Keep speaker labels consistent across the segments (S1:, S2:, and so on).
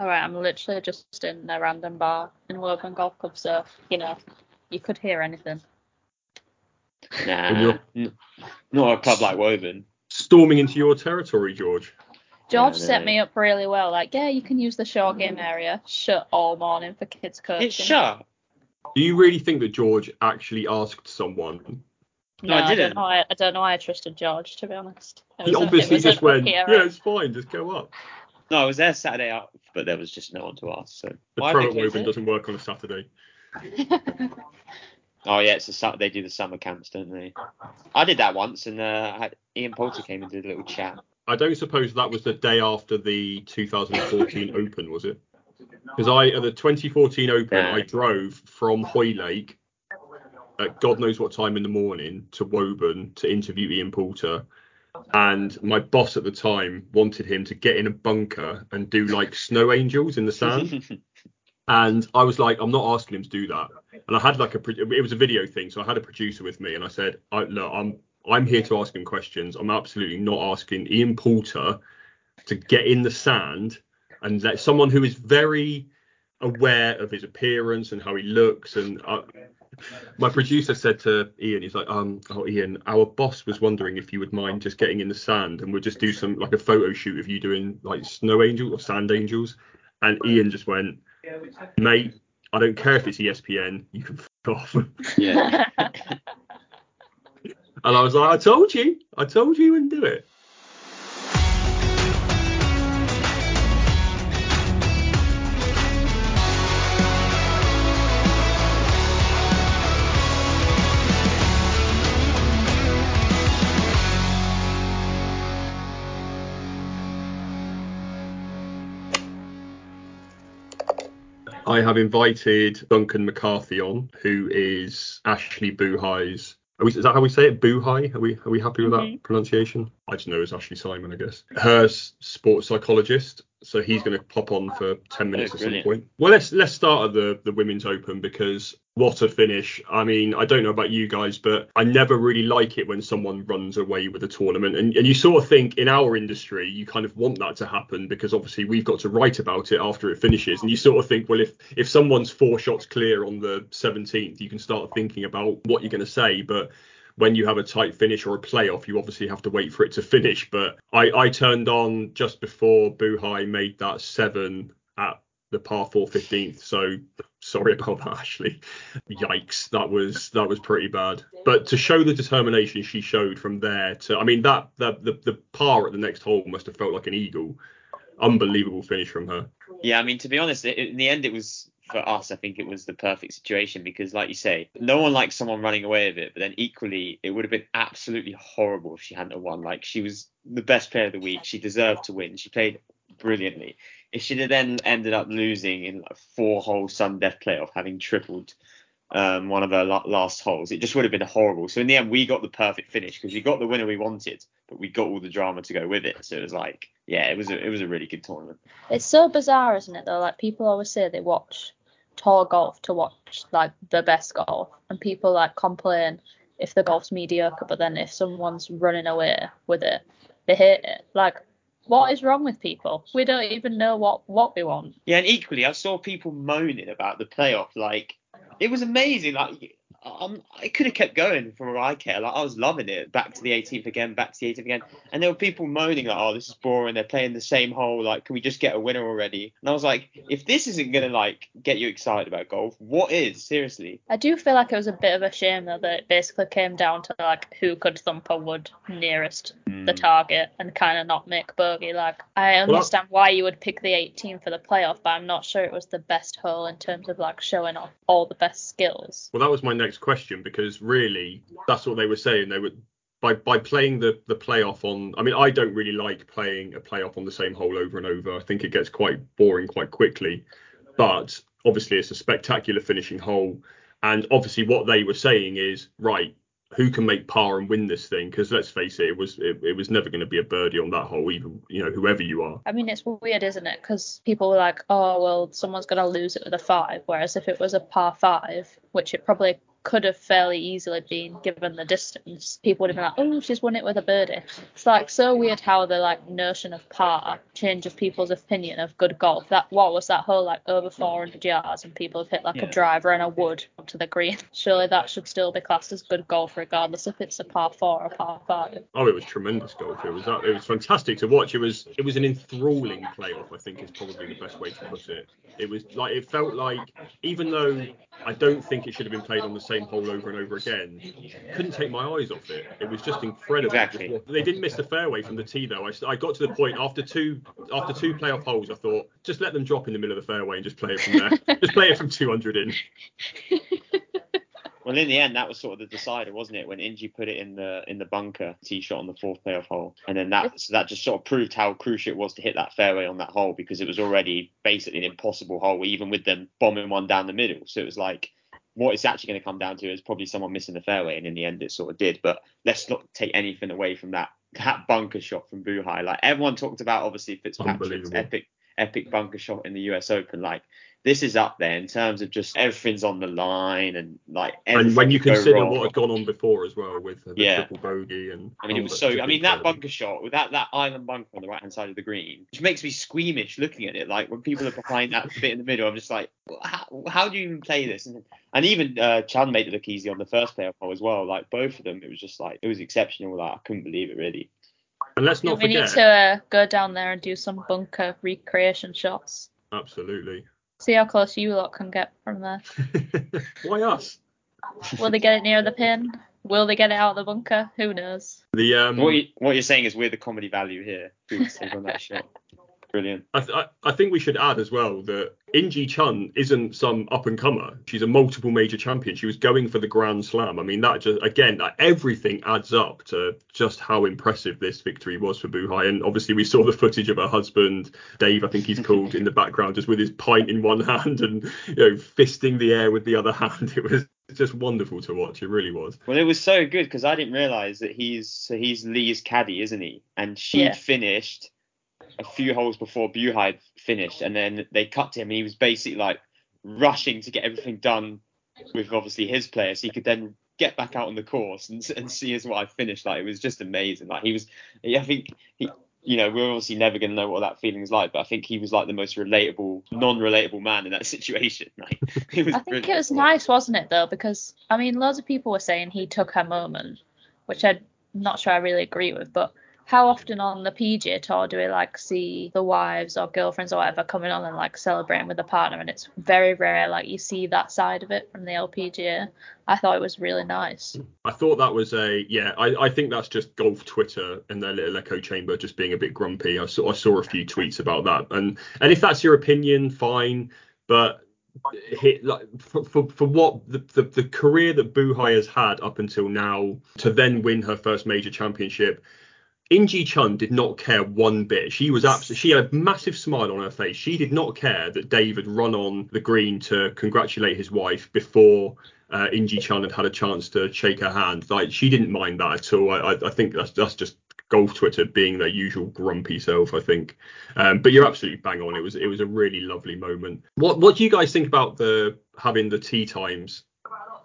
S1: All right, I'm literally just in a random bar in Woburn Golf Club, so you know you could hear anything.
S2: Nah, n- not a club like Woburn.
S3: Storming into your territory, George.
S1: George
S2: Yeah,
S1: set
S2: no.
S1: me up really well. Like, yeah, you can use the short game mm. area. Shut all morning for kids coaching.
S2: It's shut.
S3: Do you really think that George actually asked someone?
S2: No, I
S1: don't
S2: didn't.
S1: know. why- I don't know why I trusted George to be honest. It
S3: He
S1: was a-
S3: obviously just went, yeah, it's fine, just go up.
S2: No, I was there Saturday out, but there was just no one to ask. So
S3: The pro Woburn doesn't work on a Saturday.
S2: Oh yeah, it's a su- they do the summer camps, don't they? I did that once, and uh, I had Ian Poulter came and did a little chat.
S3: I don't suppose that was the day after the 2014 Open, was it? Because I at the 2014 Open,
S2: Yeah.
S3: I drove from Hoylake at God knows what time in the morning to Woburn to interview Ian Poulter. And my boss at the time wanted him to get in a bunker and do like snow angels in the sand. And I was like, I'm not asking him to do that. And I had like a, pro- it was a video thing, so I had a producer with me, and I said, I, look, I'm, I'm here to ask him questions. I'm absolutely not asking Ian Poulter to get in the sand and let someone who is very aware of his appearance and how he looks. And uh, my producer said to Ian, he's like, um, oh Ian, our boss was wondering if you would mind just getting in the sand and we'll just do some like a photo shoot of you doing like snow angels or sand angels. And Ian just went, mate, I don't care if it's ESPN, you can f off.
S2: Yeah. and.
S3: I was like, I told you, I told you, you wouldn't do it. I have invited Duncan McCarthy on, who is Ashleigh Buhai's. Are we, is that how we say it? Buhai? Are we are we happy with that
S1: Mhm.
S3: pronunciation? I just know it's Ashleigh Simon, I guess. Her sports psychologist. So he's going to pop on for ten minutes
S2: Oh,
S3: at some point. Well, let's let's start at the the women's open because what a finish. I mean, I don't know about you guys, but I never really like it when someone runs away with a tournament. And, and you sort of think in our industry, you kind of want that to happen because obviously we've got to write about it after it finishes. And you sort of think, well, if if someone's four shots clear on the 17th, you can start thinking about what you're going to say. But when you have a tight finish or a playoff, you obviously have to wait for it to finish. But I, I turned on just before Buhai made that seven at the par four 15th. So sorry about that, Ashleigh. Yikes, that was that was pretty bad. But to show the determination she showed from there to, I mean, that the the, the par at the next hole must have felt like an eagle. Unbelievable finish from her.
S2: Yeah, I mean, to be honest, in the end, it was for us. I think it was the perfect situation because, like you say, no one likes someone running away with it. But then equally, it would have been absolutely horrible if she hadn't won. Like she was the best player of the week. She deserved to win. She played brilliantly. If she'd have then ended up losing in four-hole sudden death playoff, having tripled um, one of her la- last holes, it just would have been horrible. So in the end, we got the perfect finish because we got the winner we wanted, but we got all the drama to go with it. So it was like, yeah, it was a, it was a really good tournament.
S1: It's so bizarre, isn't it? Though, like people always say they watch tour golf to watch like the best golf, and people like complain if the golf's mediocre, but then if someone's running away with it, they hate it. Like, what is wrong with people? We don't even know what what we want.
S2: Yeah, and equally, I saw people moaning about the playoff. Like, it was amazing. Like, um, I could have kept going from all I care. Like, I was loving it. Back to the 18th again, back to the 18th again. And there were people moaning, like, oh, this is boring. They're playing the same hole. Like, can we just get a winner already? And I was like, if this isn't going to, like, get you excited about golf, what is? Seriously.
S1: I do feel like it was a bit of a shame though that it basically came down to like who could thump a wood nearest the target and kind of not make bogey. Like I understand why you would pick the 18th for the playoff, but I'm not sure it was the best hole in terms of like showing off all the best skills.
S3: Well, that was my next question because really, that's what they were saying. They were by by playing the the playoff on. I mean, I don't really like playing a playoff on the same hole over and over. I think it gets quite boring quite quickly. But obviously, it's a spectacular finishing hole, and obviously, what they were saying is right. Who can make par and win this thing? Because let's face it, it was it, it was never going to be a birdie on that hole, even you know whoever you are.
S1: I mean, it's weird, isn't it? Because people were like, oh, well, someone's going to lose it with a five. Whereas if it was a par five, which it probably could have fairly easily been given the distance. People would have been like, oh, she's won it with a birdie. It's like so weird how the like notion of par changes people's opinion of good golf. That what was that whole like over 400 yards and people have hit like
S2: Yeah.
S1: a driver and a wood onto the green. Surely that should still be classed as good golf regardless if it's a par four or a par five.
S3: Oh, it was tremendous golf. It was it was fantastic to watch. It was it was an enthralling playoff. I think is probably the best way to put it. It was like it felt like even though I don't think it should have been played on the same hole over and over again, couldn't take my eyes off it. It was just incredible.
S2: Exactly.
S3: They didn't miss the fairway from the tee though. I got to the point after two after two playoff holes. I thought just let them drop in the middle of the fairway and just play it from there. just play it from 200 in.
S2: Well, in the end, that was sort of the decider, wasn't it? When In Gee put it in the in the bunker, tee shot on the fourth playoff hole, and then that so that just sort of proved how crucial it was to hit that fairway on that hole because it was already basically an impossible hole, even with them bombing one down the middle. So it was like, what it's actually going to come down to is probably someone missing the fairway, and in the end, it sort of did. But let's not take anything away from that that bunker shot from Buhai. Like everyone talked about, obviously Fitzpatrick's epic epic bunker shot in the U.S. Open, like. This is up there in terms of just everything's on the line and like
S3: And when you consider
S2: wrong.
S3: what had gone on before as well with the
S2: Yeah.
S3: triple bogey and
S2: I mean, it was so.
S3: just
S2: I mean, that bunker shot with that that island bunker on the right hand side of the green, which makes me squeamish looking at it. Like when people are behind that bit in the middle, I'm just like, how, how do you even play this? And, and even uh, Chun made it look easy on the first playoff hole as well. Like both of them, it was just like it was exceptional. Like I couldn't believe it really.
S3: And let's not
S1: we need to uh, go down there and do some bunker recreation shots.
S3: absolutely.
S1: See how close you lot can get from there.
S3: Why us?
S1: Will they get it near the pin? Will they get it out of the bunker? Who knows?
S3: The um,
S2: What, you, what you're saying is we're the comedy value here. Who's on that shot? Brilliant.
S3: I, th- I I think we should add as well that In Gee Chun isn't some up and comer. She's a multiple major champion. She was going for the Grand Slam. I mean, that just again, that everything adds up to just how impressive this victory was for Buhai. And obviously, we saw the footage of her husband, Dave, I think he's called, in the background, just with his pint in one hand and you know fisting the air with the other hand. It was just wonderful to watch. It really was.
S2: Well, it was so good because I didn't realize that he's so he's Lee's caddy, isn't he? And she
S1: Yeah.
S2: finished a few holes before Buhai finished, and then they cut to him, and he was basically like rushing to get everything done with obviously his players, so he could then get back out on the course and and see his wife finish. Like it was just amazing. Like he was, I think he. You know, we're obviously never going to know what that feeling is like, but I think he was like the most relatable, non-relatable man in that situation. Like, it was
S1: I think
S2: brilliant
S1: it was nice, wasn't it, though? Because I mean, loads of people were saying he took her moment, which I'm not sure I really agree with. But how often on the PGA Tour do we like see the wives or girlfriends or whatever coming on and like celebrating with a partner? And it's very rare, like you see that side of it from the LPGA. I thought it was really nice.
S3: I thought that was a yeah. I, I think that's just golf Twitter and their little echo chamber just being a bit grumpy. I saw I saw a few tweets about that, and and if that's your opinion, fine. But hit like for, for, for what the, the the career that Buhai has had up until now to then win her first major championship. In Gee Chun did not care one bit. She was absolutely. She had a massive smile on her face. She did not care that Dave had run on the green to congratulate his wife before uh, In Gee Chun had had a chance to shake her hand. Like she didn't mind that at all. I, I, think that's that's just golf Twitter being their usual grumpy self. I think. Um, but you're absolutely bang on. It was it was a really lovely moment. What what do you guys think about the having the tee times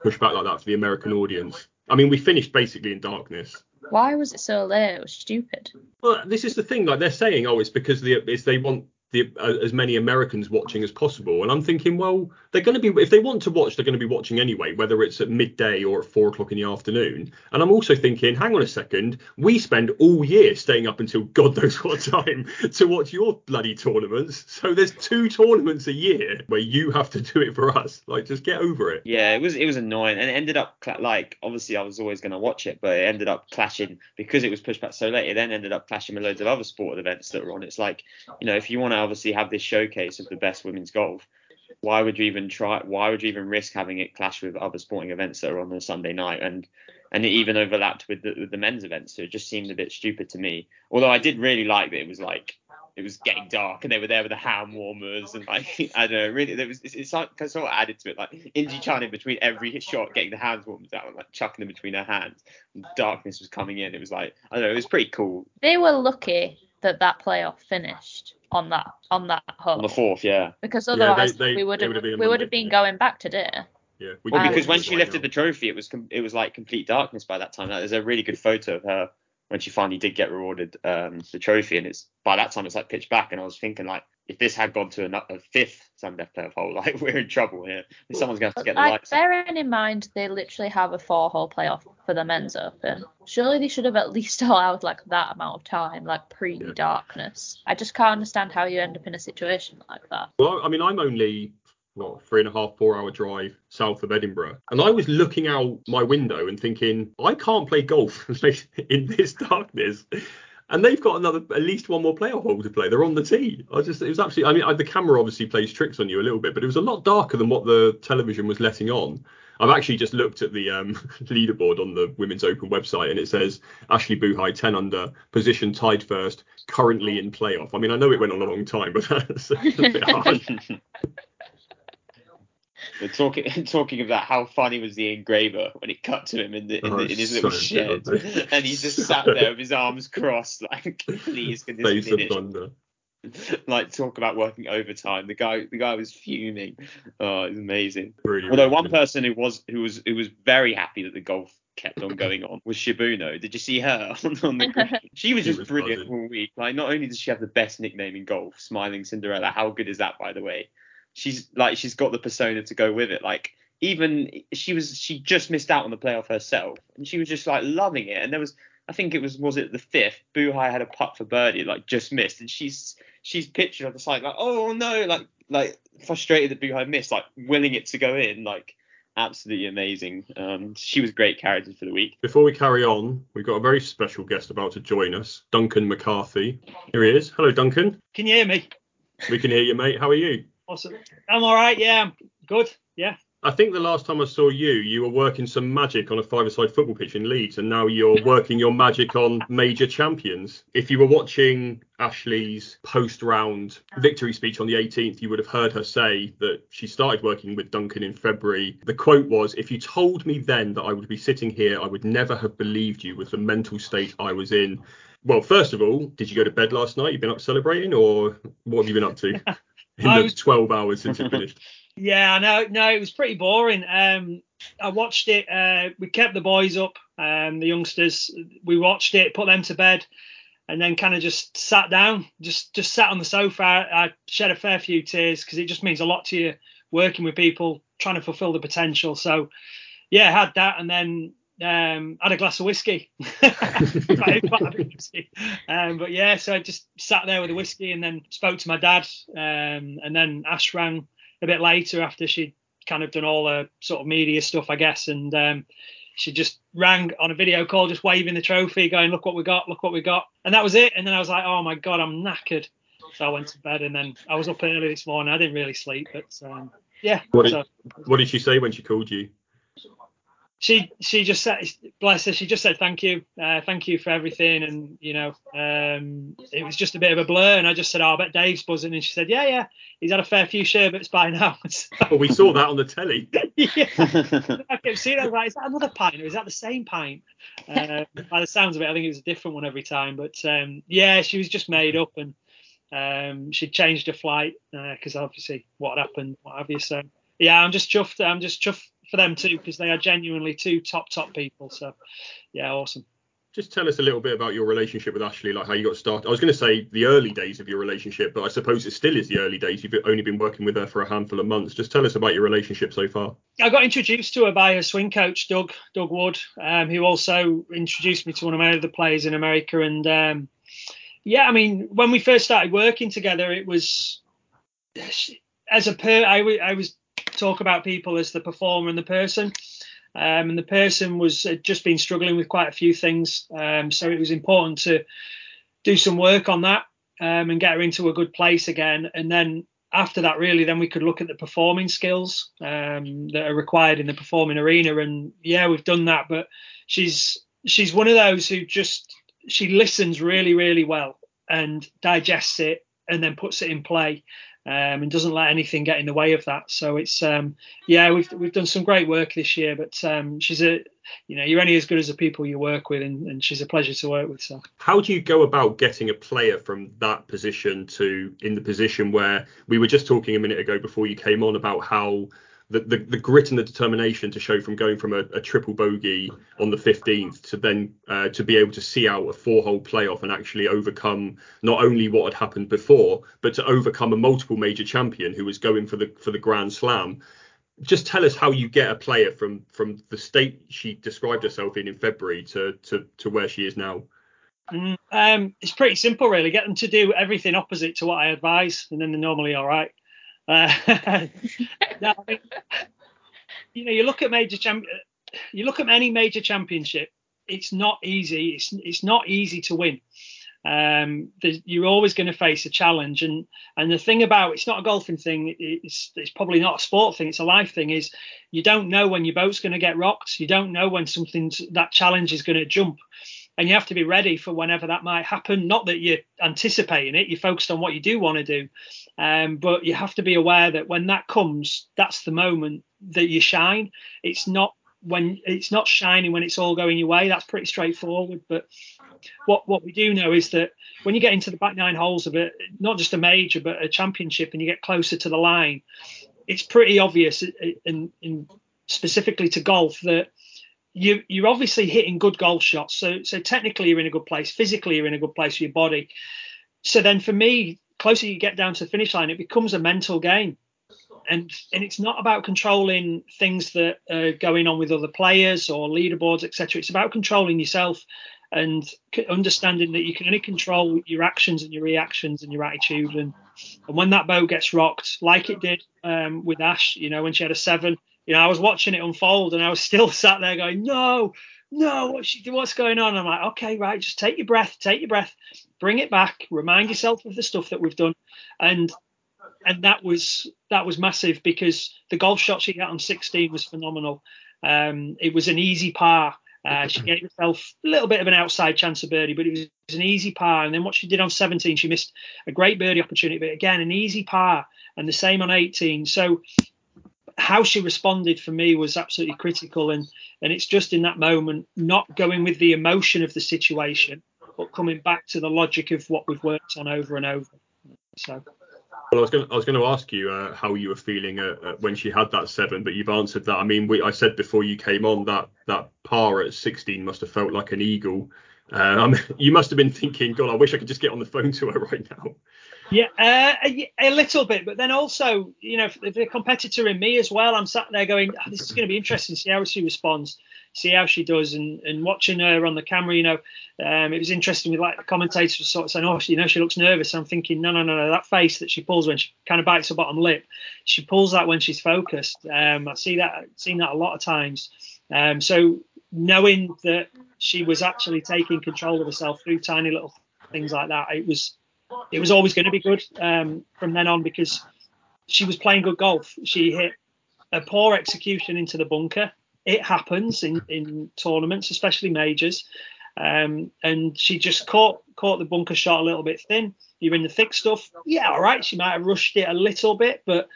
S3: pushed back like that for the American audience? I mean, we finished basically in darkness.
S1: Why was it so late? It was stupid.
S3: Well, this is the thing. Like they're saying, oh, it's because the it's they want the uh, as many Americans watching as possible. And I'm thinking, well, they're going to be if they want to watch, they're going to be watching anyway, whether it's at midday or at four o'clock in the afternoon. And I'm also thinking, hang on a second, we spend all year staying up until God knows what time to watch your bloody tournaments. So there's two tournaments a year where you have to do it for us. Like, just get over it.
S2: Yeah, it was it was annoying, and it ended up cla- like obviously I was always going to watch it, but it ended up clashing because it was pushed back so late. It then ended up clashing with loads of other sport events that were on. It's like you know if you want to obviously have this showcase of the best women's golf, why would you even try? Why would you even risk having it clash with other sporting events that are on a Sunday night? And and it even overlapped with the, with the men's events, so it just seemed a bit stupid to me. Although I did really like that it was like it was getting dark and they were there with the hand warmers and like I don't know really there was it's, it's like sort of added to it like In Gee Chun in between every shot getting the hand warmers out and like chucking them between her hands and darkness was coming in it was like I don't know it was pretty cool
S1: They were lucky that that playoff finished on that on that hole
S2: on the fourth yeah
S1: because
S3: Yeah,
S1: otherwise
S3: they- they-
S1: we would have
S3: been
S1: we would have
S3: Monday.
S1: been going back today.
S3: Yeah. We
S2: Well, because when she
S3: right
S2: lifted
S3: now.
S2: the trophy, it was com- it was like complete darkness by that time. Like, There's a really good photo of her when she finally did get rewarded um, the trophy, and it's by that time it's like pitch black. And I was thinking like, if this had gone to a, a fifth Sudden Death playoff hole, like we're in trouble here. Someone's gonna have to get the
S1: like
S2: lights. on.
S1: bearing in mind they literally have a four hole playoff for the men's open. Surely they should have at least allowed like that amount of time, like pre darkness. I just can't understand how you end up in a situation like that.
S3: Well, I mean, I'm only what three and a half, four hour drive south of Edinburgh, and I was looking out my window and thinking, I can't play golf in this darkness. And they've got another, at least one more playoff hole to play. They're on the tee. I just, it was absolutely. I mean, I, the camera obviously plays tricks on you a little bit, but it was a lot darker than what the television was letting on. I've actually just looked at the um, leaderboard on the Women's Open website, and it says Ashleigh Buhai 10 under, position tied first, currently in playoff. I mean, I know it went on a long time, but that's a bit harsh.
S2: But talking talking of that, how funny was the engraver when it cut to him in the in,
S3: Oh,
S2: the, in his oh, little
S3: so
S2: shed,
S3: good.
S2: and he just sat there with his arms crossed, like, please can this
S3: Face of
S2: finish?
S3: thunder.
S2: like talk about working overtime. The guy the guy was fuming. Oh, it was amazing.
S3: Really,
S2: Although
S3: really
S2: one
S3: good.
S2: person who was who was who was very happy that the golf kept on going on was Shibuno. Did you see her on, on the green? She was
S3: She
S2: just
S3: was
S2: brilliant
S3: buzzing.
S2: all week. Like not only does she have the best nickname in golf, Smiling Cinderella. How good is that, by the way? She's like she's got the persona to go with it. Like even she was she just missed out on the playoff herself, and she was just like loving it. And there was I think it was was it the fifth? Buhai had a putt for birdie, like just missed, and she's she's pictured on the side like oh no, like like frustrated that Buhai missed, like willing it to go in, like absolutely amazing. Um, she was great character for the week.
S3: Before we carry on, we've got a very special guest about to join us, Duncan McCarthy. Here he is. Hello, Duncan.
S4: Can you hear me?
S3: We can hear you, mate. How are you?
S4: Awesome. I'm all right. Yeah, I'm good. Yeah.
S3: I think the last time I saw you, you were working some magic on a five-a-side football pitch in Leeds, and now you're working your magic on major champions. If you were watching Ashleigh's post-round victory speech on the 18th, you would have heard her say that she started working with Duncan in February. The quote was, "If you told me then that I would be sitting here, I would never have believed you with the mental state I was in." Well, first of all, did you go to bed last night? You've been up celebrating, or what have you been up to in
S4: I
S3: the
S4: was-
S3: 12 hours since it finished?
S4: Yeah, I know. No, it was pretty boring. Um, I watched it. Uh, we kept the boys up, um, the youngsters. We watched it, put them to bed, and then kind of just sat down, just just sat on the sofa. I shed a fair few tears because it just means a lot to you working with people, trying to fulfil the potential. So, yeah, had that, and then um, had a glass of whiskey. Quite- quite a bit of whiskey. Um, but yeah, so I just sat there with a whiskey and then spoke to my dad, um, and then Ash rang a bit later after she'd kind of done all the sort of media stuff, I guess, and um, she just rang on a video call, just waving the trophy, going, "Look what we got! Look what we got!" And that was it. And then I was like, "Oh my god, I'm knackered." So I went to bed, and then I was up early this morning. I didn't really sleep, but um, yeah.
S3: What did-
S4: so
S3: What did she say when she called you?
S4: She she just said, bless her, she just said thank you, uh, thank you for everything, and you know, um, it was just a bit of a blur, and I just said, oh, I bet Dave's buzzing, and she said, yeah, yeah, he's had a fair few sherbets by now. So,
S3: Well, we saw that on the telly.
S4: yeah. I kept seeing it. I was like, is that another pint or is that the same pint? Uh, by the sounds of it, I think it was a different one every time. But um, yeah, she was just made up and um, she'd changed her flight because obviously what happened, what have you. So yeah, I'm just chuffed. I'm just chuffed for them too because they are genuinely two top top people. So yeah, awesome.
S3: Just tell us a little bit about your relationship with Ashleigh, like how you got started. I was going to say the early days of your relationship, but I suppose it still is the early days. You've only been working with her for a handful of months. Just tell us about your relationship so far.
S4: I got introduced to her by her swing coach, Doug Doug Wood, um, who also introduced me to one of my other players in America. And um, yeah, I mean, when we first started working together, it was as a per. I, w- I was talk about people as the performer and the person. Um, and the person was just been struggling with quite a few things, um, so it was important to do some work on that um, and get her into a good place again. And then after that, really, then we could look at the performing skills um, that are required in the performing arena. And yeah, we've done that. But she's she's one of those who just she listens really, really well and digests it and then puts it in play. Um, and doesn't let anything get in the way of that. So it's um, yeah, we've we've done some great work this year. But um, she's a you know you're only as good as the people you work with, and, and she's a pleasure to work with. So
S3: How do you go about getting a player from that position to in the position where we were just talking a minute ago before you came on about how the, the, the grit and the determination to show from going from a, a triple bogey on the 15th to then uh, to be able to see out a four hole playoff and actually overcome not only what had happened before, but to overcome a multiple major champion who was going for the for the Grand Slam. Just tell us how you get a player from from the state she described herself in in February to to, to where she is now.
S4: Mm, um, it's pretty simple, really. Get them to do everything opposite to what I advise, and then they're normally all right. Uh, I mean, you know, you look at major champ, you look at any major championship. It's not easy. It's it's not easy to win. Um, you're always going to face a challenge, and and the thing about it's not a golfing thing. It's it's probably not a sport thing. It's a life thing. Is you don't know when your boat's going to get rocked. You don't know when something that challenge is going to jump and you have to be ready for whenever that might happen. Not that you're anticipating it, you're focused on what you do want to do, um, but you have to be aware that when that comes, that's the moment that you shine. It's not when it's not shining when it's all going your way. That's pretty straightforward. But what what we do know is that when you get into the back nine holes of it, not just a major but a championship, and you get closer to the line, it's pretty obvious, in, in specifically to golf, that you you're obviously hitting good golf shots. So so technically you're in a good place. Physically you're in a good place for your body. So then for me, closer you get down to the finish line, it becomes a mental game. And and it's not about controlling things that are going on with other players or leaderboards, etc. It's about controlling yourself and understanding that you can only control your actions and your reactions and your attitude. And and when that boat gets rocked, like it did um, with Ash, you know, when she had a seven, you know, I was watching it unfold and I was still sat there going, no, no, what's, what's going on? I'm like, okay, right, just take your breath, take your breath, bring it back, remind yourself of the stuff that we've done, and and that was that was massive because the golf shot she got on 16 was phenomenal. Um, it was an easy par. Uh, she gave herself a little bit of an outside chance of birdie, but it was, it was, an easy par. And then what she did on 17, she missed a great birdie opportunity, but again, an easy par. And the same on 18. So how she responded for me was absolutely critical and and it's just in that moment not going with the emotion of the situation but coming back to the logic of what we've worked on over and over so
S3: well, I was going to, I was going to ask you uh, how you were feeling uh, uh, when she had that seven, but you've answered that. I mean, we, I said before you came on that that par at 16 must have felt like an eagle. Mean, you must have been thinking, God, I wish I could just get on the phone to her right now.
S4: Yeah, uh, a, a, little bit, but then also, you know, the competitor in me as well. I'm sat there going, oh, this is going to be interesting. See how she responds, see how she does, and and watching her on the camera, you know, um, it was interesting with like the commentators sort of saying, oh, she, you know, she looks nervous. I'm thinking, no, no, no, no, that face that she pulls when she kind of bites her bottom lip, she pulls that when she's focused. Um, I see that, I've seen that a lot of times. Um, so knowing that she was actually taking control of herself through tiny little things like that, it was it was always going to be good um, from then on because she was playing good golf. She hit a poor execution into the bunker. It happens in, in tournaments, especially majors. Um, and she just caught caught the bunker shot a little bit thin. You're in the thick stuff. Yeah, all right. She might have rushed it a little bit, but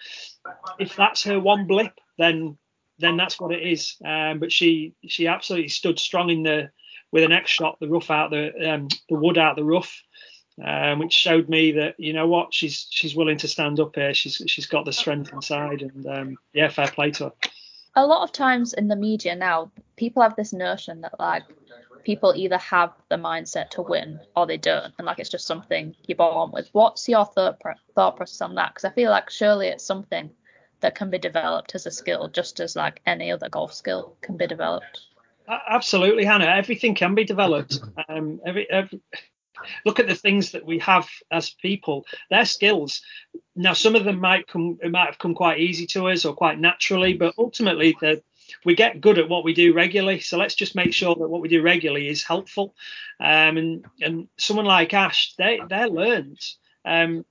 S4: if that's her one blip, then then that's what it is. Um, but she she absolutely stood strong in the with an next shot, the rough out the um, the wood out the rough um, which showed me that you know what she's she's willing to stand up here. She's she's got the strength inside, and um, yeah, fair play to her.
S1: A lot of times in the media now, people have this notion that like people either have the mindset to win or they don't, and like it's just something you're born with. What's your thought thought process on that? Because I feel like surely it's something that can be developed as a skill, just as like any other golf skill can be developed.
S4: Absolutely, Hannah. Everything can be developed. Um, every, every look at the things that we have as people. They're skills. Now some of them might come it might have come quite easy to us or quite naturally but ultimately we get good at what we do regularly. So let's just make sure that what we do regularly is helpful. Um, and and someone like ash they they're learned. Um,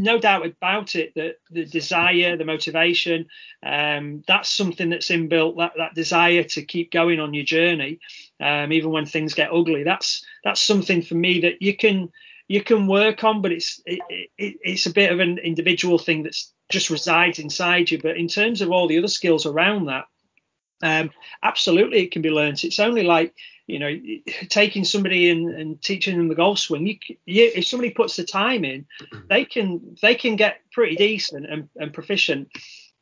S4: no doubt about it that the desire, the motivation, um, that's something that's inbuilt. That that desire to keep going on your journey, um, even when things get ugly. That's that's something for me that you can you can work on, but it's it, it, it's a bit of an individual thing that's just resides inside you. But in terms of all the other skills around that, um, absolutely it can be learnt. It's only like you know, taking somebody in and teaching them the golf swing, you, you, if somebody puts the time in, they can they can get pretty decent and, and proficient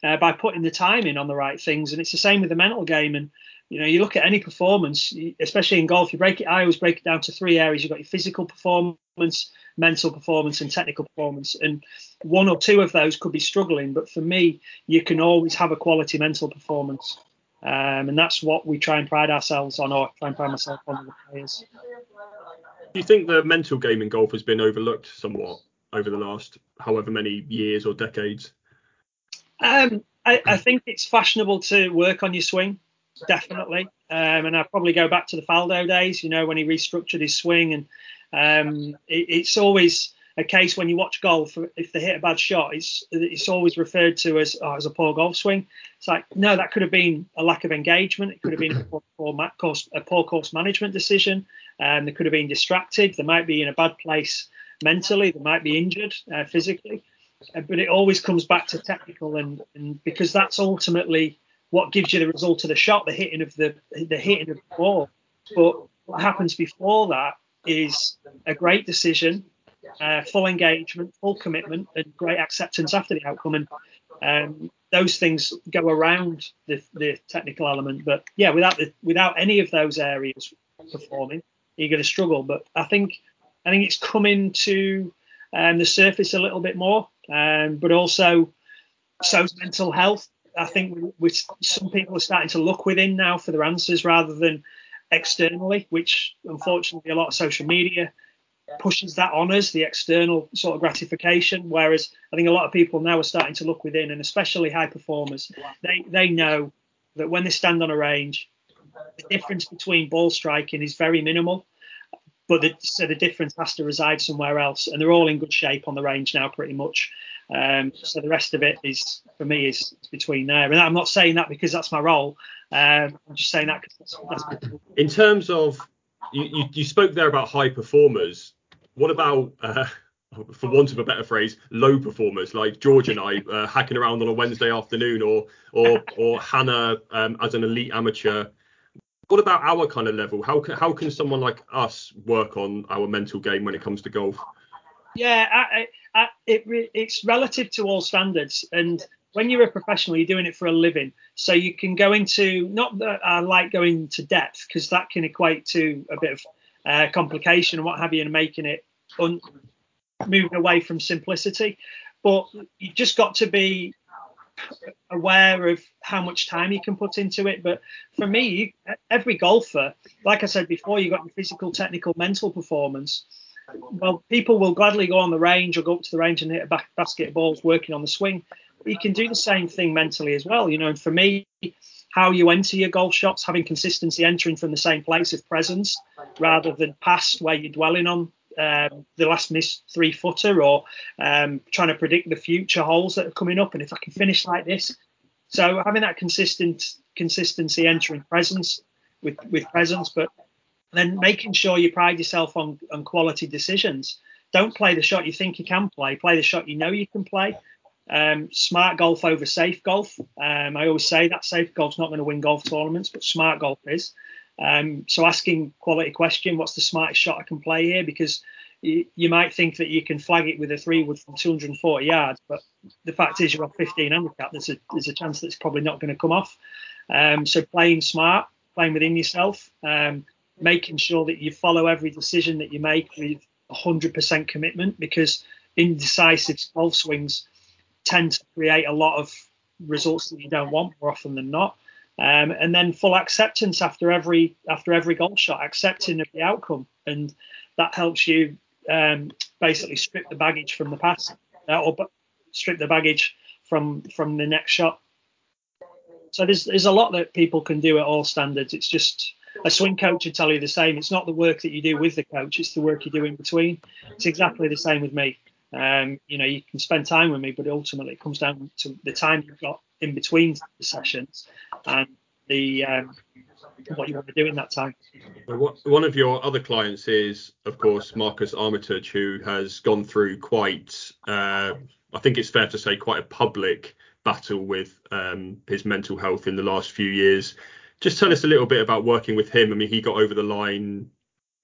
S4: uh, by putting the time in on the right things. And it's the same with the mental game. And you know, you look at any performance, especially in golf, you break it. I always break it down to three areas. You've got your physical performance, mental performance, and technical performance. And one or two of those could be struggling, but for me, you can always have a quality mental performance. Um, and that's what we try and pride ourselves on, or try and pride myself on with the players.
S3: Do you think the mental game in golf has been overlooked somewhat over the last however many years or decades?
S4: Um, I, I, think it's fashionable to work on your swing, definitely. Um, and I probably go back to the Faldo days, you know, when he restructured his swing, and um, it, it's always a case when you watch golf, if they hit a bad shot, it's it's always referred to as oh, as a poor golf swing. It's like no, that could have been a lack of engagement. It could have been a poor, poor course, a poor course management decision. Um, they could have been distracted. They might be in a bad place mentally. They might be injured uh, physically. Uh, but it always comes back to technical, and, and because that's ultimately what gives you the result of the shot, the hitting of the the hitting of the ball. But what happens before that is a great decision uh, full engagement, full commitment, and great acceptance after the outcome. And um, those things go around the, the, technical element. But yeah, without the, without any of those areas performing, you're going to struggle. But I think I think it's coming to um, the surface a little bit more. Um, but also, so's mental health. I think with some people are starting to look within now for their answers rather than externally, which unfortunately a lot of social media pushes that on us, the external sort of gratification. Whereas I think a lot of people now are starting to look within, and especially high performers, they they know that when they stand on a range, the difference between ball striking is very minimal. But the, so the difference has to reside somewhere else, and they're all in good shape on the range now, pretty much. Um, so the rest of it is, for me, is between there. And I'm not saying that because that's my role. Um, I'm just saying that that's, that's
S3: in terms of you, you, you, spoke there about high performers what about uh, for want of a better phrase, low performers like George and I uh, hacking around on a Wednesday afternoon, or or or Hannah um, as an elite amateur. What about our kind of level? How can how can someone like us work on our mental game when it comes to golf?
S4: Yeah, I, I, it, it's relative to all standards, and when you're a professional, you're doing it for a living, so you can go into not that I like going to depth because that can equate to a bit of uh, complication and what have you, and making it un- moving away from simplicity. But you just got to be aware of how much time you can put into it. But for me, every golfer, like I said before, you've got your physical, technical, mental performance. Well, people will gladly go on the range or go up to the range and hit a basketballs working on the swing. But you can do the same thing mentally as well. You know, and for me, how you enter your golf shots, having consistency, entering from the same place of presence rather than past where you're dwelling on um, the last missed three footer or um, trying to predict the future holes that are coming up and if I can finish like this. So having that consistent consistency, entering presence with with presence, but then making sure you pride yourself on on quality decisions. Don't play the shot you think you can play. Play the shot you know you can play. Um, smart golf over safe golf. Um, I always say that safe golf's not going to win golf tournaments, but smart golf is. Um, so asking quality question, what's the smartest shot I can play here? Because you, you, might think that you can flag it with a three wood from 240 yards, but the fact is you're off 15 handicap. There's a there's a chance that it's probably not going to come off. Um, so playing smart, playing within yourself, um, making sure that you follow every decision that you make with 100% commitment, because indecisive golf swings tend to create a lot of results that you don't want more often than not. Um, and then full acceptance after every after every golf shot, accepting of the outcome, and that helps you um, basically strip the baggage from the past, uh, or strip the baggage from from the next shot. So there's there's a lot that people can do at all standards. It's just a swing coach would tell you the same. It's not the work that you do with the coach; it's the work you do in between. It's exactly the same with me. Um, you know, you can spend time with me, but ultimately it comes down to the time you've got in between the sessions and the um, what you want to do in that time.
S3: One of your other clients is, of course, Marcus Armitage, who has gone through quite, uh, I think it's fair to say, quite a public battle with um, his mental health in the last few years. Just tell us a little bit about working with him. I mean, he got over the line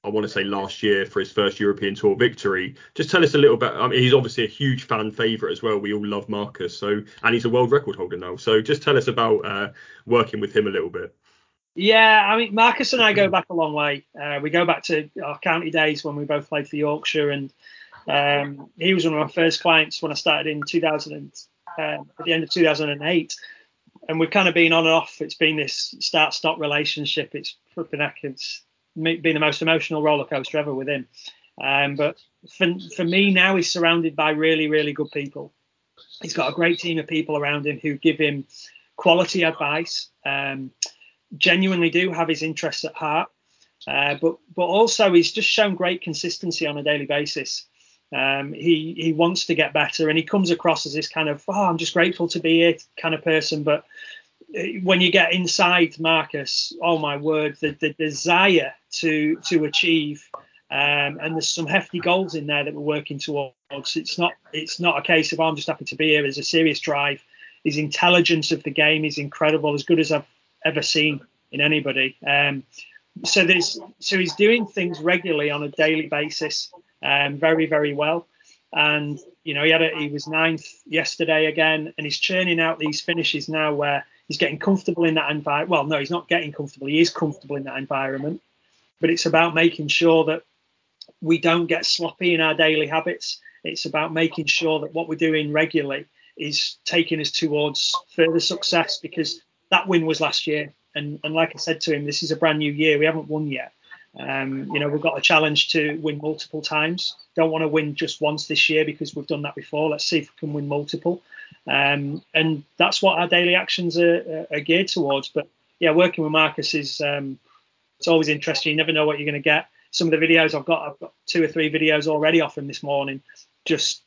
S3: I want to say last year for his first European Tour victory. Just tell us a little bit. I mean, he's obviously a huge fan favourite as well. We all love Marcus, so and he's a world record holder now. So just tell us about uh, working with him a little bit.
S4: Yeah, I mean, Marcus and I go back a long way. Uh, we go back to our county days when we both played for Yorkshire, and um, he was one of my first clients when I started in 2000 uh, at the end of 2008. And we've kind of been on and off. It's been this start-stop relationship. It's flipping. It's been the most emotional roller coaster ever with him. Um, but for, for me now, he's surrounded by really, really good people. He's got a great team of people around him who give him quality advice, um, genuinely do have his interests at heart, uh, but but also he's just shown great consistency on a daily basis. Um, he he wants to get better, and he comes across as this kind of oh I'm just grateful to be here kind of person, but when you get inside Marcus, oh my word, the, the desire to to achieve, um, and there's some hefty goals in there that we're working towards. It's not it's not a case of oh, I'm just happy to be here. There's a serious drive. His intelligence of the game is incredible, as good as I've ever seen in anybody. Um, so there's so he's doing things regularly on a daily basis, um, very very well. And you know he had a, he was ninth yesterday again, and he's churning out these finishes now where he's getting comfortable in that environment. Well, no, he's not getting comfortable. He is comfortable in that environment, but it's about making sure that we don't get sloppy in our daily habits. It's about making sure that what we're doing regularly is taking us towards further success because that win was last year. And, and like I said to him, this is a brand new year. We haven't won yet. Um, you know, we've got a challenge to win multiple times. Don't want to win just once this year because we've done that before. Let's see if we can win multiple. Um, and that's what our daily actions are, are, geared towards. But yeah, working with Marcus is um, it's always interesting. You never know what you're going to get. Some of the videos I've got, I've got two or three videos already off him this morning, just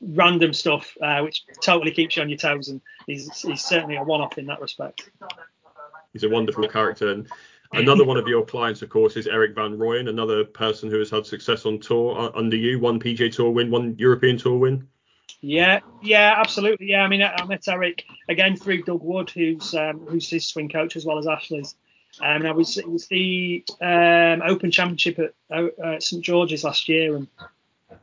S4: random stuff, uh, which totally keeps you on your toes. And he's, he's certainly a one-off in that respect.
S3: He's a wonderful character. And another one of your clients, of course, is Erik van Rooyen, another person who has had success on tour uh, under you, one PGA Tour win, one European Tour win.
S4: Yeah, yeah, absolutely. Yeah, I mean, I, met Erik again through Doug Wood, who's um, who's his swing coach as well as Ashleigh's. Um, and I was it was the um, Open Championship at uh, St George's last year, and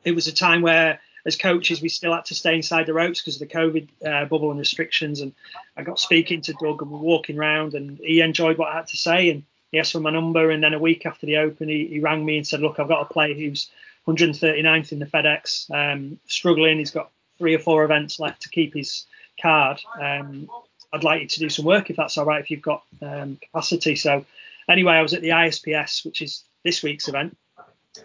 S4: it was a time where, as coaches, we still had to stay inside the ropes because of the COVID uh, bubble and restrictions. And I got speaking to Doug, and we're walking around, and he enjoyed what I had to say, and he asked for my number. And then a week after the Open, he, he rang me and said, "Look, I've got a player who's 139th in the FedEx, um, struggling. He's got three or four events left to keep his card. Um, I'd like you to do some work if that's all right, if you've got um, capacity. So, anyway, I was at the ISPS, which is this week's event,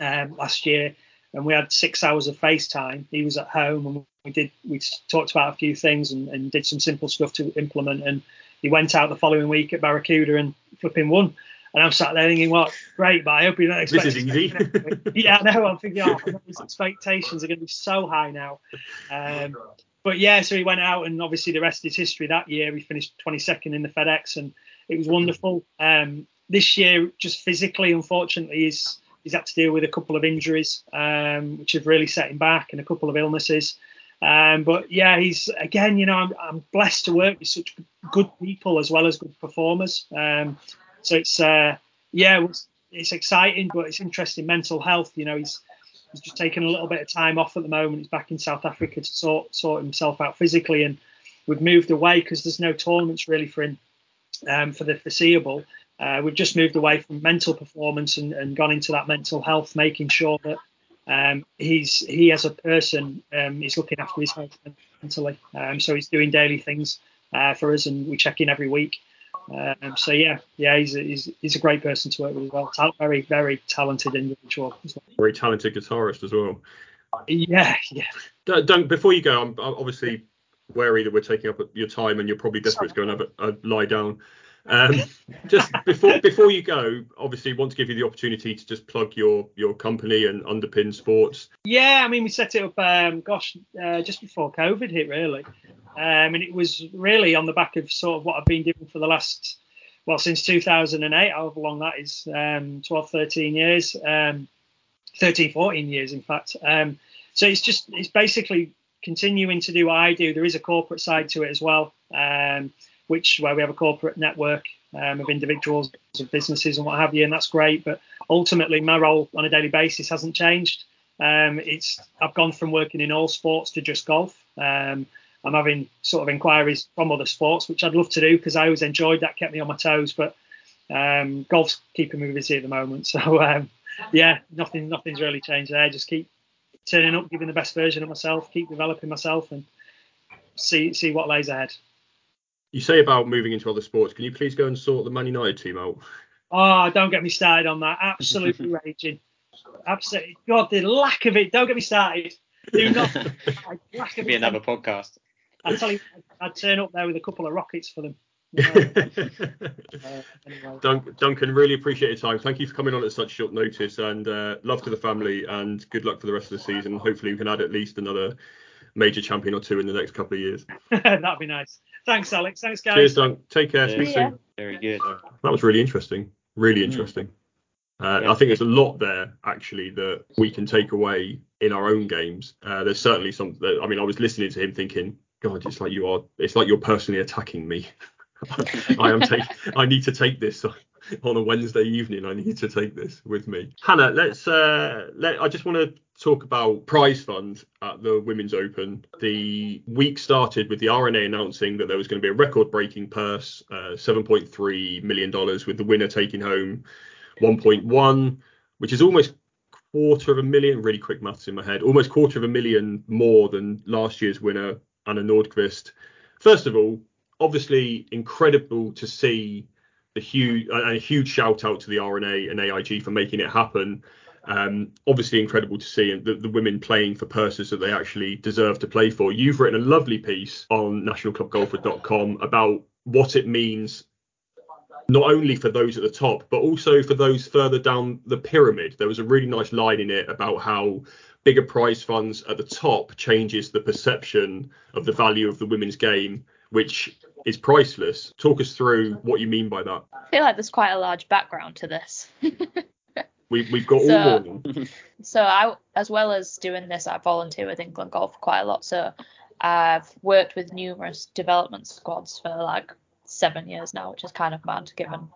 S4: um, last year, and we had six hours of FaceTime. He was at home, and we did we talked about a few things and, and did some simple stuff to implement. And he went out the following week at Barracuda and flipping one. And I'm sat there thinking, well, great, but I hope you don't expect.
S3: This is easy.
S4: yeah, I know. I'm thinking, oh, his expectations are going to be so high now. Um, but yeah, so he went out, and obviously the rest is history. That year, we finished 22nd in the FedEx, and it was wonderful. Um, this year, just physically, unfortunately, he's he's had to deal with a couple of injuries, um, which have really set him back, and a couple of illnesses. Um, but yeah, he's again, you know, I'm, I'm, blessed to work with such good people as well as good performers. Um, so it's uh, yeah, it's, it's exciting, but it's interesting. Mental health, you know, he's he's just taking a little bit of time off at the moment. He's back in South Africa to sort sort himself out physically, and we've moved away because there's no tournaments really for him um, for the foreseeable. Uh, we've just moved away from mental performance and, and gone into that mental health, making sure that um, he's he as a person um, is looking after his health mentally. Um, so he's doing daily things uh, for us, and we check in every week. Um, so yeah, yeah, he's a, he's, he's a great person to work with as well. Ta- very very talented individual. Well.
S3: Very talented guitarist as well.
S4: Yeah, yeah.
S3: Don't, don't before you go. I'm obviously wary that we're taking up your time and you're probably desperate to go and have a, a lie down. Um, just before before you go, obviously want to give you the opportunity to just plug your your company and underpin sports.
S4: Yeah, I mean we set it up, um, gosh, uh, just before COVID hit really. Um, and it was really on the back of sort of what I've been doing for the last, well, since 2008, however long that is, um, 12, 13 years, um, 13, 14 years, in fact. Um, so it's just, it's basically continuing to do what I do. There is a corporate side to it as well, um, which where we have a corporate network um, of individuals, of businesses, and what have you, and that's great. But ultimately my role on a daily basis hasn't changed. Um, it's I've gone from working in all sports to just golf. Um, I'm having sort of inquiries from other sports, which I'd love to do because I always enjoyed that, kept me on my toes. But um, golf's keeping me busy at the moment. So um, yeah, nothing, nothing's really changed there. Just keep turning up, giving the best version of myself, keep developing myself, and see see what lays ahead.
S3: You say about moving into other sports. Can you please go and sort the Man United team out?
S4: Oh, don't get me started on that. Absolutely raging. Absolutely. God, the lack of it. Don't get me started. Do not.
S2: lack of Be another podcast.
S4: I tell you, I'd turn up there with a couple of rockets for them. uh,
S3: anyway. Duncan, really appreciate your time. Thank you for coming on at such short notice, and uh, love to the family, and good luck for the rest of the season. Hopefully, we can add at least another major champion or two in the next couple of years.
S4: That'd be nice. Thanks, Alex. Thanks, guys.
S3: Cheers, Dunk. Take care. Yeah. Speak soon.
S2: Very good.
S3: That was really interesting. Really mm. interesting. Mm. Uh, yeah. I think there's a lot there actually that we can take away in our own games. Uh, there's certainly some. I mean, I was listening to him thinking, God, it's like you are. It's like you're personally attacking me. I am take. I need to take this on a Wednesday evening. I need to take this with me. Hannah, let's. Uh, let. I just want to talk about prize fund at the Women's Open. The week started with the R&A announcing that there was going to be a record-breaking purse, uh, 7.3 million dollars, with the winner taking home 1.1, which is almost quarter of a million. Really quick maths in my head. Almost quarter of a million more than last year's winner, Anna Nordqvist. First of all, obviously incredible to see the huge a huge shout out to the R&A and AIG for making it happen. Um, obviously incredible to see the, the women playing for purses that they actually deserve to play for. You've written a lovely piece on nationalclubgolfer.com about what it means not only for those at the top, but also for those further down the pyramid. There was a really nice line in it about how bigger prize funds at the top changes the perception of the value of the women's game, which is priceless. Talk us through what you mean by that.
S1: I feel like there's quite a large background to this.
S3: we, we've got so, all morning.
S1: so I, as well as doing this, I volunteer with England Golf quite a lot. So I've worked with numerous development squads for like seven years now, which is kind of mad given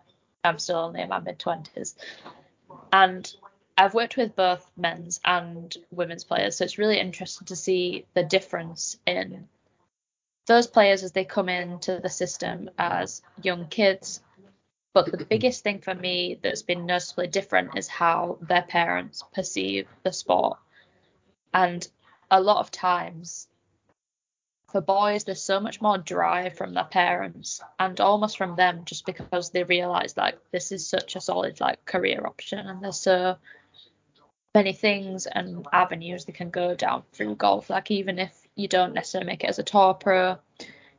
S1: I'm still only in my mid twenties. And I've worked with both men's and women's players, so it's really interesting to see the difference in those players as they come into the system as young kids. But the biggest thing for me that's been noticeably different is how their parents perceive the sport. And a lot of times, for boys, there's so much more drive from their parents and almost from them just because they realize like this is such a solid like career option and there's so many things and avenues they can go down through golf. Like even if you don't necessarily make it as a tour pro.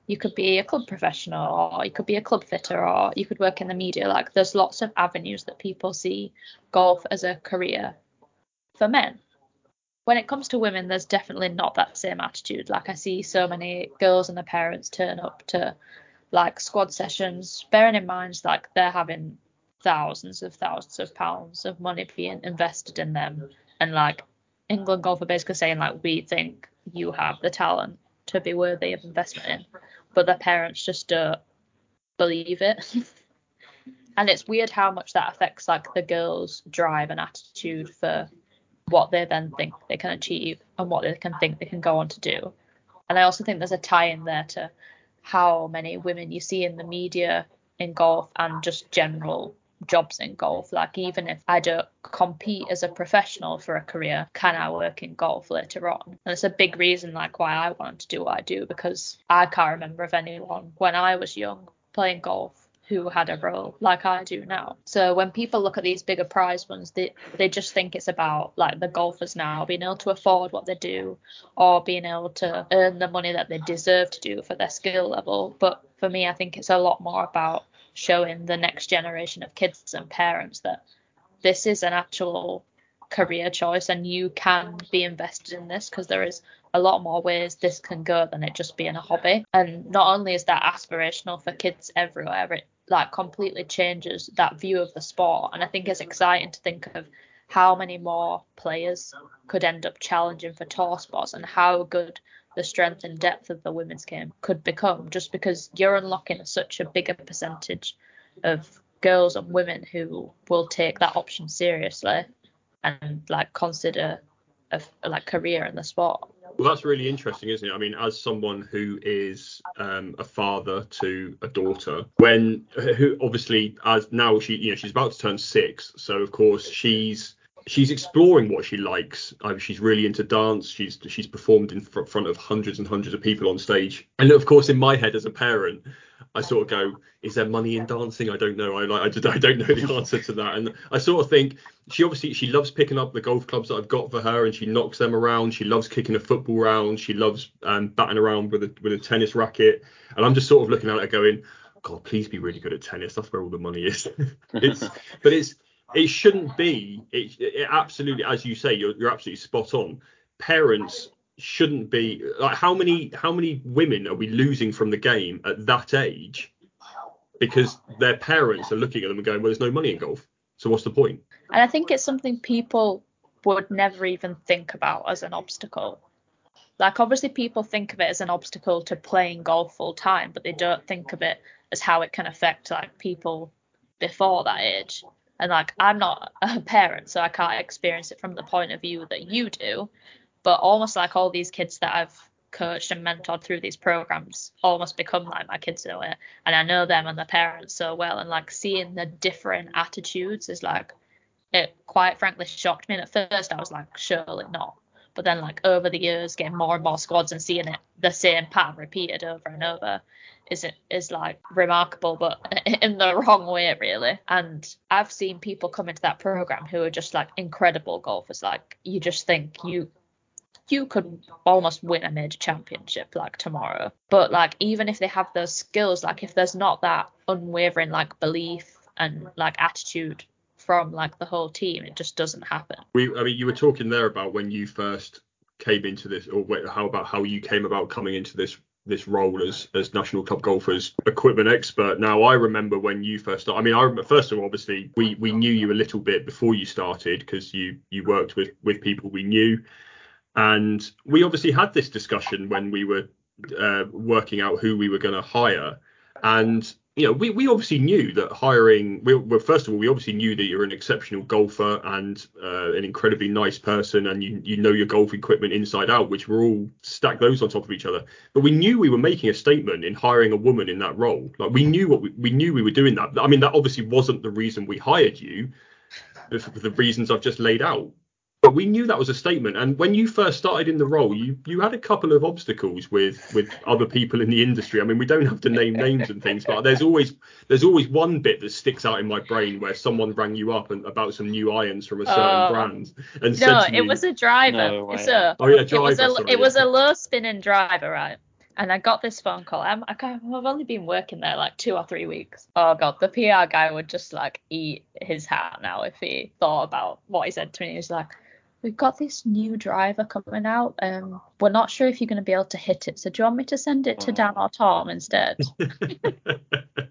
S1: You could be a club professional, or you could be a club fitter, or you could work in the media. Like there's lots of avenues that people see golf as a career for men. When it comes to women, there's definitely not that same attitude. Like I see so many girls and their parents turn up to like squad sessions, bearing in mind like they're having thousands of thousands of pounds of money being invested in them and like England golf are basically saying like we think you have the talent to be worthy of investment in, but their parents just don't believe it. and it's weird how much that affects like the girls' drive and attitude for what they then think they can achieve and what they can think they can go on to do. And I also think there's a tie in there to how many women you see in the media in golf and just general jobs in golf. Like even if I don't compete as a professional for a career, can I work in golf later on? And it's a big reason like why I wanted to do what I do because I can't remember of anyone when I was young playing golf who had a role like I do now. So when people look at these bigger prize ones, they they just think it's about like the golfers now being able to afford what they do or being able to earn the money that they deserve to do for their skill level. But for me, I think it's a lot more about showing the next generation of kids and parents that this is an actual career choice and you can be invested in this because there is a lot more ways this can go than it just being a hobby and not only is that aspirational for kids everywhere it like completely changes that view of the sport and i think it's exciting to think of how many more players could end up challenging for tour spots and how good the strength and depth of the women's game could become just because you're unlocking such a bigger percentage of girls and women who will take that option seriously and like consider a like career in the sport.
S3: Well, that's really interesting, isn't it? I mean, as someone who is um, a father to a daughter, when who obviously as now she you know she's about to turn six, so of course she's she's exploring what she likes. I mean, she's really into dance. She's she's performed in front of hundreds and hundreds of people on stage, and of course, in my head as a parent, I sort of go, is there money in dancing? I don't know. I like I, just, I don't know the answer to that. And I sort of think she obviously she loves picking up the golf clubs that I've got for her, and she knocks them around. She loves kicking a football round. She loves um, batting around with a with a tennis racket. And I'm just sort of looking at her going, God, please be really good at tennis. That's where all the money is. it's but it's it shouldn't be. It, it absolutely, as you say, you're you're absolutely spot on. Parents shouldn't be like how many how many women are we losing from the game at that age because their parents are looking at them and going, well, there's no money in golf, so what's the point?
S1: And I think it's something people would never even think about as an obstacle. Like obviously people think of it as an obstacle to playing golf full time, but they don't think of it as how it can affect like people before that age. And like I'm not a parent, so I can't experience it from the point of view that you do but almost like all these kids that I've coached and mentored through these programs almost become like my kids in a way. And I know them and their parents so well. And like seeing the different attitudes is like, it quite frankly shocked me. And at first I was like, surely not. But then like over the years, getting more and more squads and seeing it the same pattern repeated over and over is is like remarkable, but in the wrong way really. And I've seen people come into that program who are just like incredible golfers. Like you just think you you could almost win a major championship like tomorrow. But like even if they have those skills, like if there's not that unwavering like belief and like attitude from like the whole team, it just doesn't happen.
S3: We, I mean, you were talking there about when you first came into this, or how about how you came about coming into this this role as as national club golfers equipment expert now i remember when you first started i mean i remember first of all obviously we we knew you a little bit before you started because you you worked with with people we knew and we obviously had this discussion when we were uh, working out who we were going to hire. And you know, we, we obviously knew that hiring. We, well, first of all, we obviously knew that you're an exceptional golfer and uh, an incredibly nice person, and you you know your golf equipment inside out, which we're all stack those on top of each other. But we knew we were making a statement in hiring a woman in that role. Like we knew what we, we knew we were doing that. I mean, that obviously wasn't the reason we hired you, for the reasons I've just laid out but we knew that was a statement. And when you first started in the role, you you had a couple of obstacles with with other people in the industry. I mean, we don't have to name names and things, but there's always there's always one bit that sticks out in my brain where someone rang you up and, about some new irons from a certain uh, brand and
S1: no, said to it was a driver. No, it's a,
S3: oh yeah, driver.
S1: It was a,
S3: sorry,
S1: it was a low spinning driver, right? And I got this phone call. I'm, I have only been working there like two or three weeks. Oh god, the PR guy would just like eat his hat now if he thought about what he said to me. He was like, we've got this new driver coming out. Um, we're not sure if you're going to be able to hit it. So do you want me to send it to Dan or Tom instead?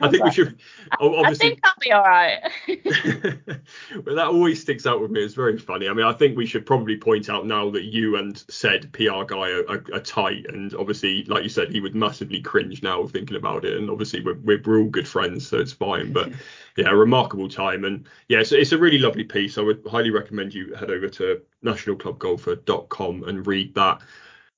S3: I, think we should.
S1: Obviously, I think that'll be all right.
S3: well, that always sticks out with me. It's very funny. I mean, I think we should probably point out now that you and said PR guy are, are, are tight, and obviously, like you said, he would massively cringe now thinking about it. And obviously, we're, we're all good friends, so it's fine. But yeah, a remarkable time, and yeah, it's, it's a really lovely piece. I would highly recommend you head over to nationalclubgolfer.com and read that.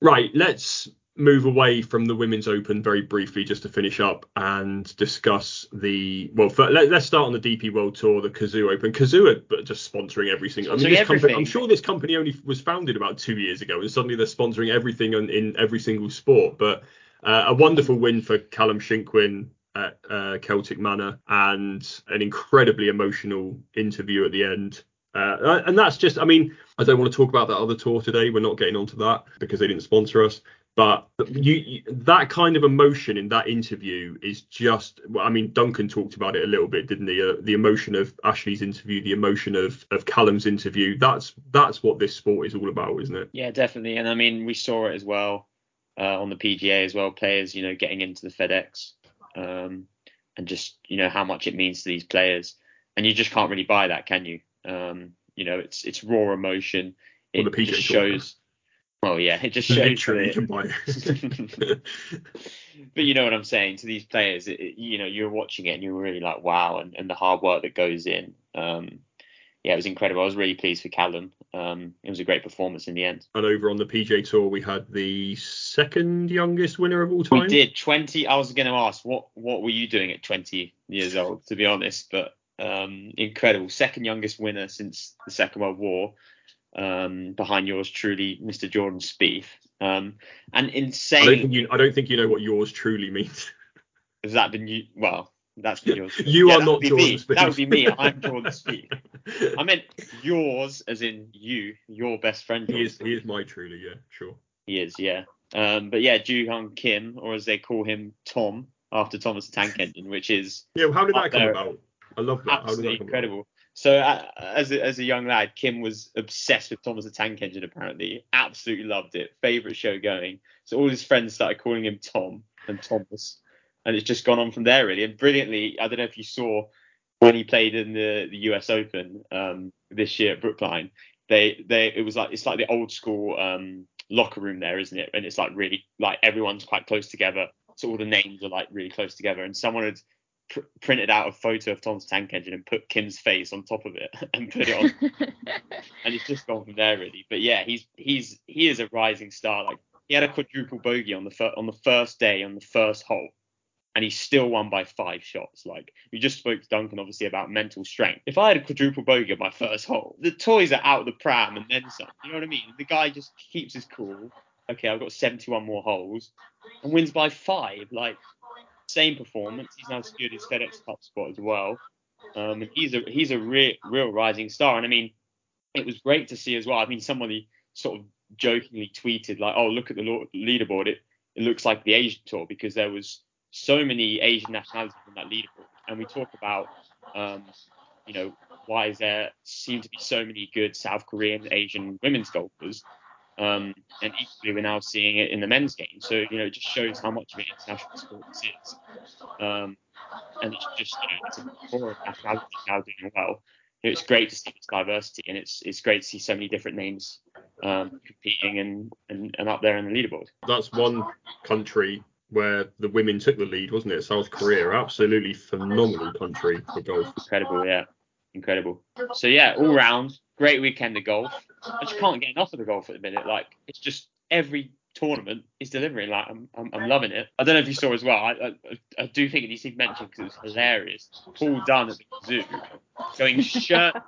S3: Right, let's move away from the women's open very briefly just to finish up and discuss the well for, let, us start on the dp world tour the Cazoo open. Cazoo are just sponsoring every single i mean this company i'm sure this company only was founded about two years ago and suddenly they're sponsoring everything in, in every single sport. But uh, a wonderful win for callum shinkwin at uh, celtic manor and an incredibly emotional interview at the end. Uh, and that's just, I mean, I don't want to talk about that other tour today. We're not getting onto that because they didn't sponsor us. But you, you, that kind of emotion in that interview is just. Well, I mean, Duncan talked about it a little bit, didn't he? Uh, the emotion of Ashleigh's interview, the emotion of of Callum's interview. That's that's what this sport is all about, isn't it?
S2: Yeah, definitely. And I mean, we saw it as well uh, on the PGA as well. Players, you know, getting into the FedEx, um, and just you know how much it means to these players. And you just can't really buy that, can you? Um, you know, it's it's raw emotion. It, just shows. Well, yeah, it just shows
S3: Literally, you can
S2: that. but you know what I'm saying to these players. It, it- you know, you're watching it and you're really like, wow, and, and the hard work that goes in. Um, yeah, it was incredible. I was really pleased for Callum. Um, it was a great performance in the end.
S3: and over on the PGA Tour, we had the second youngest winner of all time.
S2: We did 20. I was going to ask what what were you doing at 20 years old, to be honest, but um, incredible. Second youngest winner since the Second World War. Um, behind yours truly, Mr. Jordan Spieth. Um, and
S3: I don't
S2: insane.
S3: think you. I don't think you know what yours truly means.
S2: Has that been you? Well, that's been yours.
S3: You
S2: Yeah,
S3: are not Jordan
S2: me.
S3: Spieth.
S2: That would be me. I'm Jordan Spieth. I meant yours, as in you, your best friend.
S3: he
S2: Jordan.
S3: is. He is my truly. Yeah, sure.
S2: He is, yeah. Um, but yeah, Joohyung Kim, or as they call him, Tom, after Thomas the Tank Engine, which is
S3: Yeah. Well, how did that come
S2: there.
S3: about? I love that.
S2: Absolutely incredible. So uh, as a, as a young lad, Kim was obsessed with Thomas the Tank Engine. Apparently, absolutely loved it. Favorite show going. So all his friends started calling him Tom and Thomas, and it's just gone on from there really. And brilliantly, I don't know if you saw when he played in the the US Open um, this year at Brookline. They they it was like it's like the old school um, locker room there, isn't it? And it's like really like everyone's quite close together. So all the names are like really close together. And someone had pr- printed out a photo of Tom's tank engine and put Kim's face on top of it and put it on, and it's just gone from there really. But yeah, he's he's he is a rising star. Like he had a quadruple bogey on the fir- on the first day on the first hole, and he still won by five shots. Like we just spoke to Duncan obviously about mental strength. If I had a quadruple bogey on my first hole, the toys are out of the pram and then some. You know what I mean? The guy just keeps his cool. Okay, I've got 71 more holes and wins by five. Like same performance. He's now secured his FedEx Cup spot as well. Um, and he's a he's a real real rising star. And I mean, it was great to see as well. I mean, somebody sort of jokingly tweeted like, "Oh, look at the leaderboard. It it looks like the Asian tour because there was so many Asian nationalities in that leaderboard." And we talk about, um, you know, why is there seem to be so many good South Korean Asian women's golfers. Um, and equally, we're now seeing it in the men's game. So, you know, it just shows how much of an international sport this is. Um, and it's just, you know, it's a core nationality now doing well. You know, it's great to see this diversity, and it's it's great to see so many different names um, competing and, and, and up there in the leaderboard.
S3: That's one country where the women took the lead, wasn't it? South Korea, absolutely phenomenal country for golf.
S2: Incredible, yeah, incredible. So yeah, all round, great weekend of golf. I just oh. can't get enough of the golf at the minute. Like it's just every tournament is delivering. Like I'm, I'm, I'm loving it. I don't know if you saw as well. I, I, I do think it needs to be mentioned because it was hilarious. Paul Dunne at the zoo going shirtless,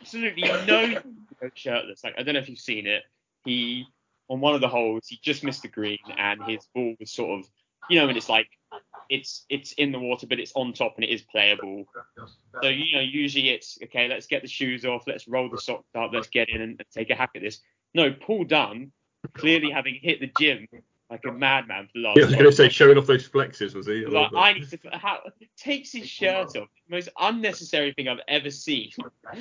S2: absolutely no shirtless. Like I don't know if you've seen it. He on one of the holes he just missed the green and his ball was sort of you know when it's like it's it's in the water but it's on top and it is playable. So you know usually it's okay. Let's get the shoes off. Let's roll the socks up. Let's get in and, and take a hack at this. No, Paul Dunne clearly having hit the gym like a madman for the last.
S3: Yeah, I was going to say showing off those flexes, was he? I
S2: Like I need to how takes his shirt off. Most unnecessary thing I've ever seen.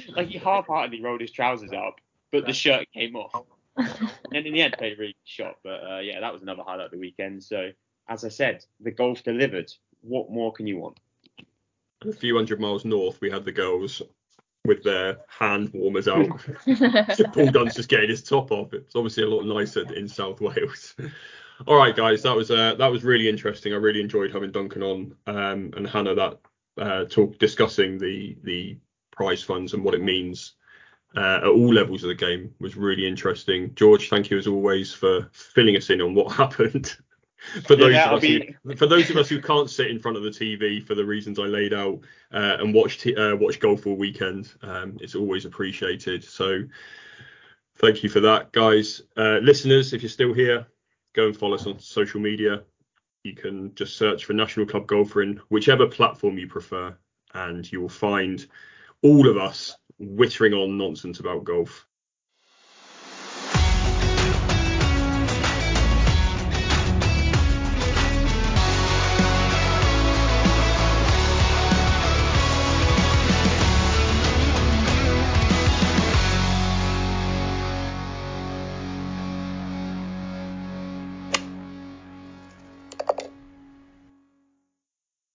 S2: Like he half-heartedly rolled his trousers up, but the shirt came off. And in the end, played a really good shot. But uh, yeah, that was another highlight of the weekend. So as I said, the golf delivered. What more can you want?
S3: a few hundred miles north, we had the girls with their hand warmers out. Paul Dunne's just getting his top off. It's obviously a lot nicer in South Wales. All right, guys, that was uh, that was really interesting. I really enjoyed having Duncan on um, and Hannah that uh, talk discussing the the prize funds and what it means uh, at all levels of the game was really interesting. George, thank you as always for filling us in on what happened. For those
S2: Yeah,
S3: of us
S2: be-
S3: who, for those of us who can't sit in front of the TV for the reasons I laid out uh, and watch t- uh, watch golf all weekend, um, it's always appreciated. So thank you for that, guys. Uh, listeners, if you're still here, go and follow us on social media. You can just search for National Club Golfer in whichever platform you prefer, and you will find all of us whittering on nonsense about golf.